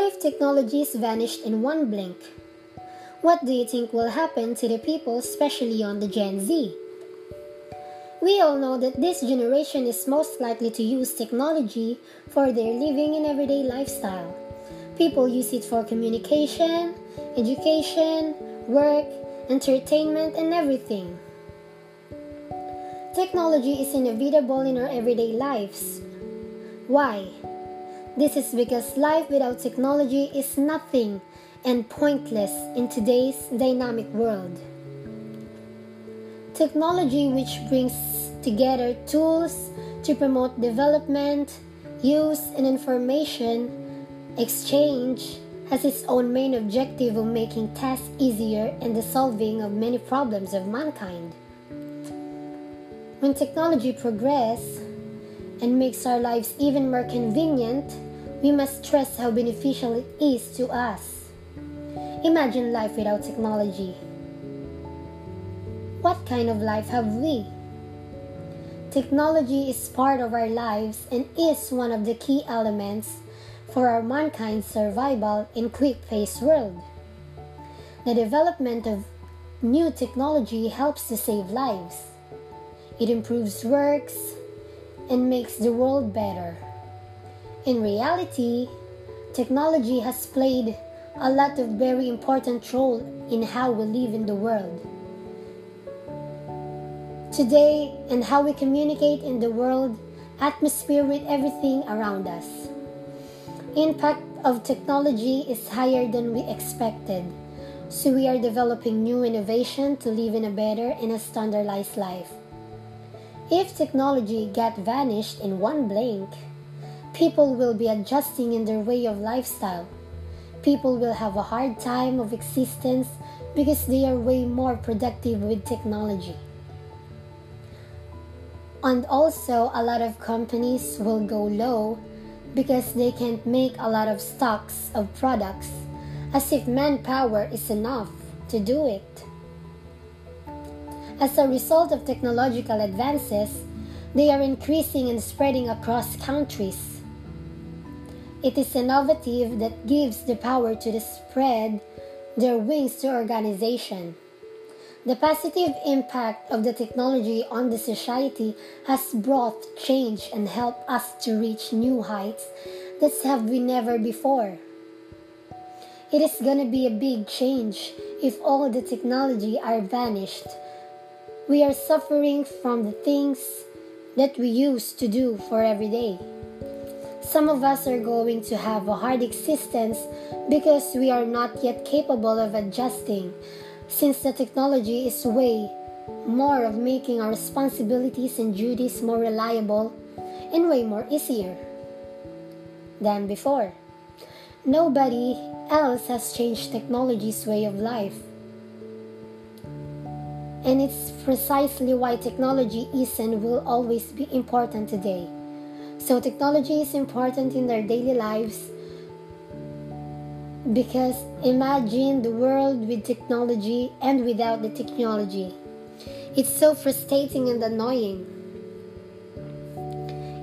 What if technologies vanished in one blink? What do you think will happen to the people, especially on the Gen Z? We all know that this generation is most likely to use technology for their living and everyday lifestyle. People use it for communication, education, work, entertainment, and everything. Technology is inevitable in our everyday lives. Why? This is because life without technology is nothing and pointless in today's dynamic world. Technology, which brings together tools to promote development, use, and information exchange, has its own main objective of making tasks easier and the solving of many problems of mankind. When technology progresses and makes our lives even more convenient, we must stress how beneficial it is to us. Imagine life without technology. What kind of life have we? Technology is part of our lives and is one of the key elements for our mankind's survival in quick-paced world. The development of new technology helps to save lives. It improves works and makes the world better. In reality, technology has played a lot of very important role in how we live in the world. Today and how we communicate in the world atmosphere with everything around us. Impact of technology is higher than we expected. So we are developing new innovation to live in a better and a standardized life. If technology get vanished in one blink, people will be adjusting in their way of lifestyle. People will have a hard time of existence because they are way more productive with technology. And also, a lot of companies will go low because they can't make a lot of stocks of products as if manpower is enough to do it. As a result of technological advances, they are increasing and spreading across countries. It is innovative that gives the power to the spread their wings to organization. The positive impact of the technology on the society has brought change and helped us to reach new heights that have been never before. It is gonna be a big change if all the technology are vanished. We are suffering from the things that we used to do for every day. Some of us are going to have a hard existence because we are not yet capable of adjusting, since the technology is way more of making our responsibilities and duties more reliable and way more easier than before. Nobody else has changed technology's way of life. And it's precisely why technology is and will always be important today. So, technology is important in their daily lives because imagine the world with technology and without the technology. It's so frustrating and annoying.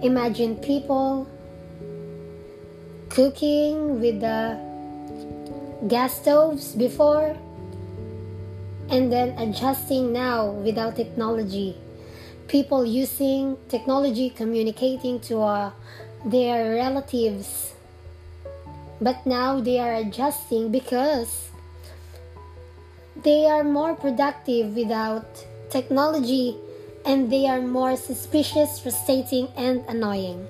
Imagine people cooking with the gas stoves before and then adjusting now without technology people using technology communicating to uh, their relatives. But now they are adjusting because they are more productive without technology and they are more suspicious, frustrating, and annoying.